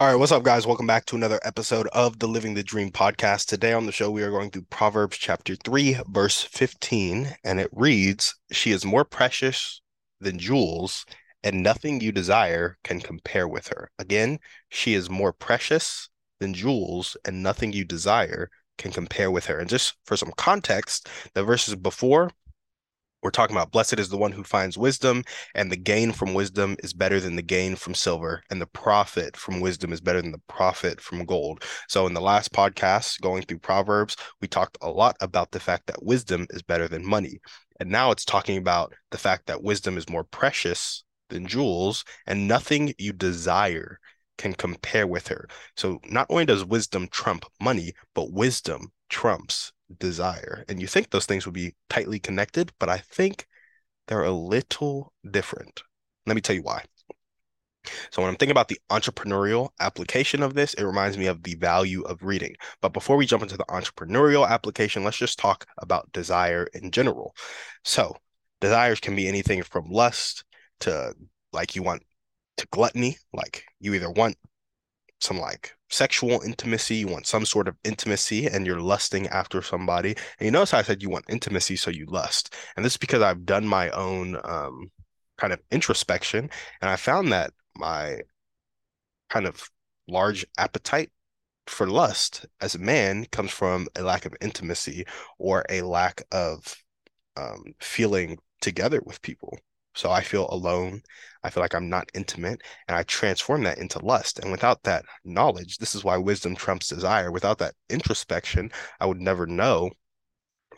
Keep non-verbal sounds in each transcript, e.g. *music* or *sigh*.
All right, what's up, guys? Welcome back to another episode of the Living the Dream podcast. Today on the show, we are going through Proverbs chapter 3, verse 15, and it reads She is more precious than jewels, and nothing you desire can compare with her. Again, she is more precious than jewels, and nothing you desire can compare with her. And just for some context, the verses before we're talking about blessed is the one who finds wisdom and the gain from wisdom is better than the gain from silver and the profit from wisdom is better than the profit from gold. So in the last podcast going through proverbs we talked a lot about the fact that wisdom is better than money and now it's talking about the fact that wisdom is more precious than jewels and nothing you desire can compare with her. So not only does wisdom trump money but wisdom trumps desire. And you think those things would be tightly connected, but I think they're a little different. Let me tell you why. So when I'm thinking about the entrepreneurial application of this, it reminds me of the value of reading. But before we jump into the entrepreneurial application, let's just talk about desire in general. So desires can be anything from lust to like you want to gluttony, like you either want some like sexual intimacy, you want some sort of intimacy, and you're lusting after somebody. And you notice how I said you want intimacy, so you lust. And this is because I've done my own um, kind of introspection, and I found that my kind of large appetite for lust as a man comes from a lack of intimacy or a lack of um, feeling together with people. So I feel alone. I feel like I'm not intimate, and I transform that into lust. And without that knowledge, this is why wisdom trumps desire. Without that introspection, I would never know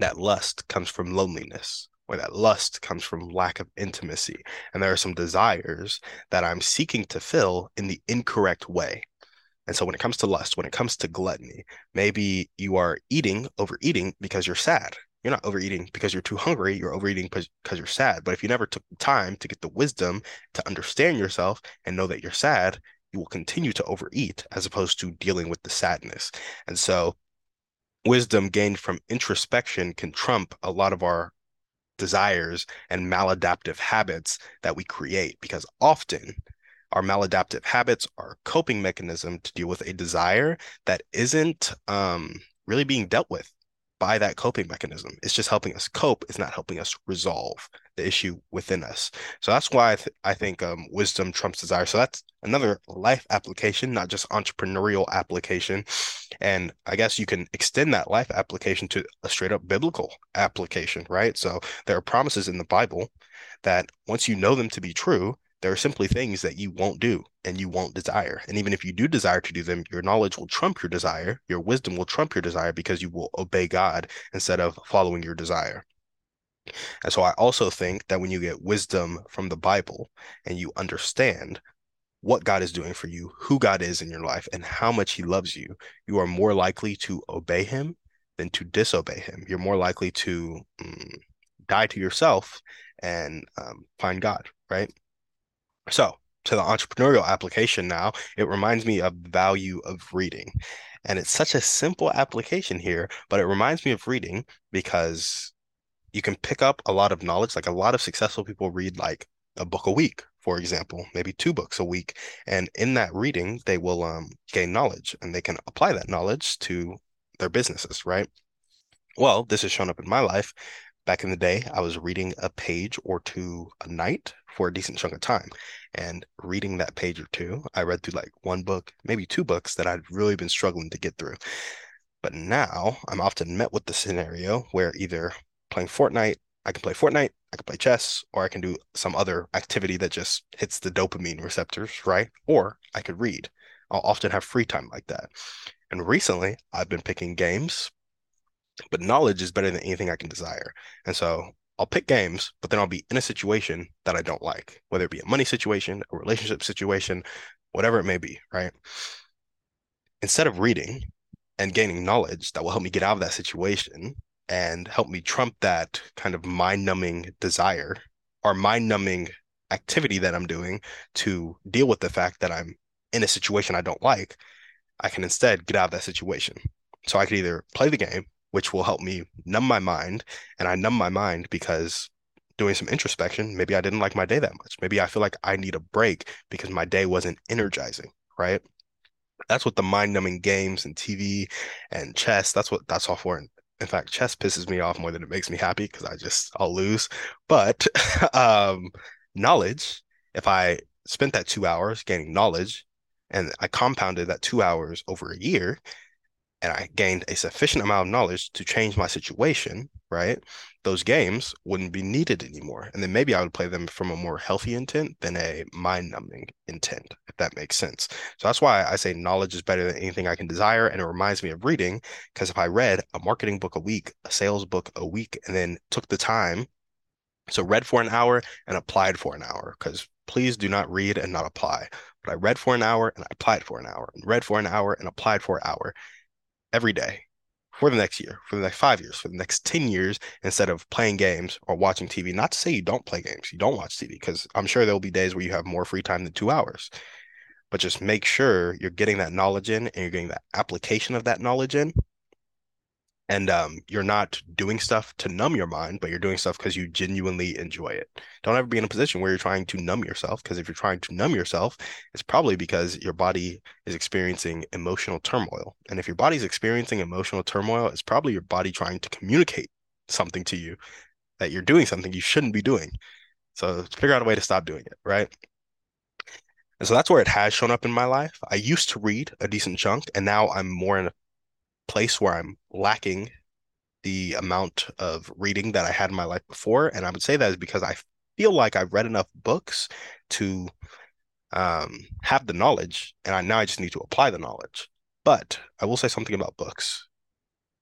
that lust comes from loneliness or that lust comes from lack of intimacy. And there are some desires that I'm seeking to fill in the incorrect way. And so when it comes to lust, when it comes to gluttony, maybe you are eating, overeating because you're sad you're not overeating because you're too hungry. You're overeating because, you're sad. But if you never took the time to get the wisdom to understand yourself and know that you're sad, you will continue to overeat as opposed to dealing with the sadness. And so, wisdom gained from introspection can trump a lot of our desires and maladaptive habits that we create because often our maladaptive habits are a coping mechanism to deal with a desire that isn't um, really being dealt with by that coping mechanism. It's just helping us cope. It's not helping us resolve the issue within us. So that's why I, th- I think um, wisdom trumps desire. So that's another life application, not just entrepreneurial application. And I guess you can extend that life application to a straight up biblical application, right? So there are promises in the Bible that once you know them to be true, there are simply things that you won't do and you won't desire. And even if you do desire to do them, your knowledge will trump your desire, your wisdom will trump your desire because you will obey God instead of following your desire. And so I also think that when you get wisdom from the Bible and you understand what God is doing for you, who God is in your life, and how much He loves you, you are more likely to obey Him than to disobey Him. You're more likely to mm, die to yourself and um, find God, right? So, to the entrepreneurial application now, it reminds me of value of reading. And it's such a simple application here, but it reminds me of reading because you can pick up a lot of knowledge. Like a lot of successful people read like a book a week, for example, maybe two books a week. And in that reading, they will um, gain knowledge and they can apply that knowledge to their businesses, right? Well, this has shown up in my life. Back in the day, I was reading a page or two a night for a decent chunk of time. And reading that page or two, I read through like one book, maybe two books that I'd really been struggling to get through. But now I'm often met with the scenario where either playing Fortnite, I can play Fortnite, I can play chess, or I can do some other activity that just hits the dopamine receptors, right? Or I could read. I'll often have free time like that. And recently, I've been picking games, but knowledge is better than anything I can desire. And so I'll pick games, but then I'll be in a situation that I don't like, whether it be a money situation, a relationship situation, whatever it may be, right? Instead of reading and gaining knowledge that will help me get out of that situation and help me trump that kind of mind numbing desire or mind numbing activity that I'm doing to deal with the fact that I'm in a situation I don't like, I can instead get out of that situation. So I could either play the game, which will help me numb my mind, and I numb my mind because doing some introspection, maybe I didn't like my day that much. Maybe I feel like I need a break because my day wasn't energizing, right? That's what the mind numbing games and TV and chess, that's what that's all for. In fact, chess pisses me off more than it makes me happy because I just I'll lose. But *laughs* um knowledge, if I spent that two hours gaining knowledge and I compounded that two hours over a year and I gained a sufficient amount of knowledge to change my situation, right? Those games wouldn't be needed anymore. And then maybe I would play them from a more healthy intent than a mind numbing intent, if that makes sense. So that's why I say knowledge is better than anything I can desire. And it reminds me of reading, because if I read a marketing book a week, a sales book a week, and then took the time, so read for an hour and applied for an hour, because please do not read and not apply. But I read for an hour and I applied for an hour, and read for an hour and applied for an hour every day for the next year, for the next five years, for the next 10 years, instead of playing games or watching TV. Not to say you don't play games, you don't watch TV, because I'm sure there'll be days where you have more free time than two hours. But just make sure you're getting that knowledge in and you're getting that application of that knowledge in and um, you're not doing stuff to numb your mind, but you're doing stuff because you genuinely enjoy it. Don't ever be in a position where you're trying to numb yourself, because if you're trying to numb yourself, it's probably because your body is experiencing emotional turmoil. And if your body's experiencing emotional turmoil, it's probably your body trying to communicate something to you that you're doing something you shouldn't be doing. So figure out a way to stop doing it, right? And so that's where it has shown up in my life. I used to read a decent chunk, and now I'm more in a place where I'm lacking the amount of reading that I had in my life before. And I would say that is because I feel like I've read enough books to um, have the knowledge, and I now I just need to apply the knowledge. But I will say something about books.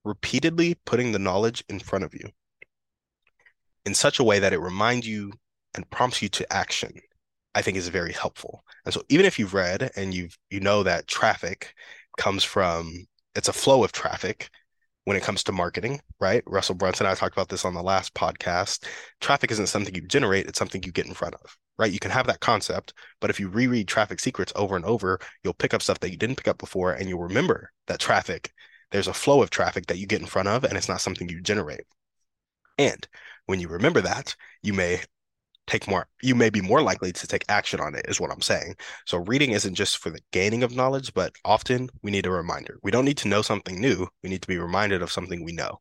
Repeatedly putting the knowledge in front of you in such a way that it reminds you and prompts you to action, I think is very helpful. And so even if you've read and you've you know that traffic comes from it's a flow of traffic when it comes to marketing, right? Russell Brunson and I talked about this on the last podcast. Traffic isn't something you generate, it's something you get in front of, right? You can have that concept, but if you reread traffic secrets over and over, you'll pick up stuff that you didn't pick up before and you'll remember that traffic, there's a flow of traffic that you get in front of and it's not something you generate. And when you remember that, you may take more you may be more likely to take action on it is what i'm saying. So reading isn't just for the gaining of knowledge but often we need a reminder. We don't need to know something new we need to be reminded of something we know.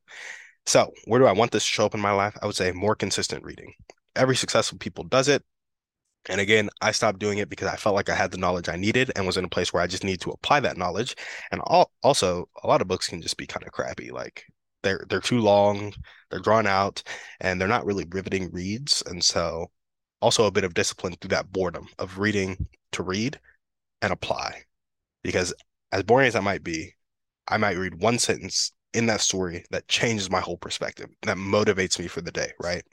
So where do i want this to show up in my life? I would say more consistent reading. Every successful people does it and again i stopped doing it because i felt like i had the knowledge i needed and was in a place where i just need to apply that knowledge. And all, also a lot of books can just be kind of crappy like they're they're too long, they're drawn out, and they're not really riveting reads. And so also a bit of discipline through that boredom of reading to read and apply. Because as boring as that might be, I might read one sentence in that story that changes my whole perspective, that motivates me for the day, right?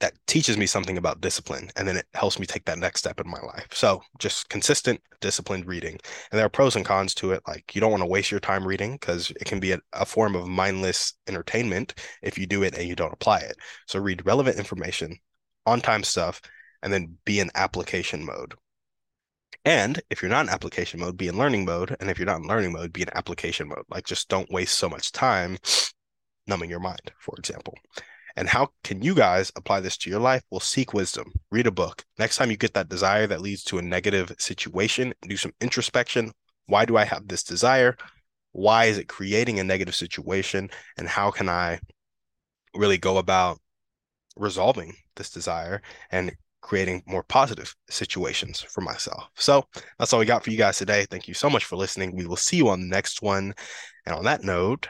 That teaches me something about discipline, and then it helps me take that next step in my life. So, just consistent, disciplined reading. And there are pros and cons to it. Like, you don't want to waste your time reading because it can be a, a form of mindless entertainment if you do it and you don't apply it. So, read relevant information, on time stuff, and then be in application mode. And if you're not in application mode, be in learning mode. And if you're not in learning mode, be in application mode. Like just don't waste so much time numbing your mind, for example. And how can you guys apply this to your life? Well, seek wisdom, read a book. Next time you get that desire that leads to a negative situation, do some introspection. Why do I have this desire? Why is it creating a negative situation? And how can I really go about resolving this desire and creating more positive situations for myself. So that's all we got for you guys today. Thank you so much for listening. We will see you on the next one. And on that note,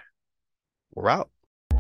we're out.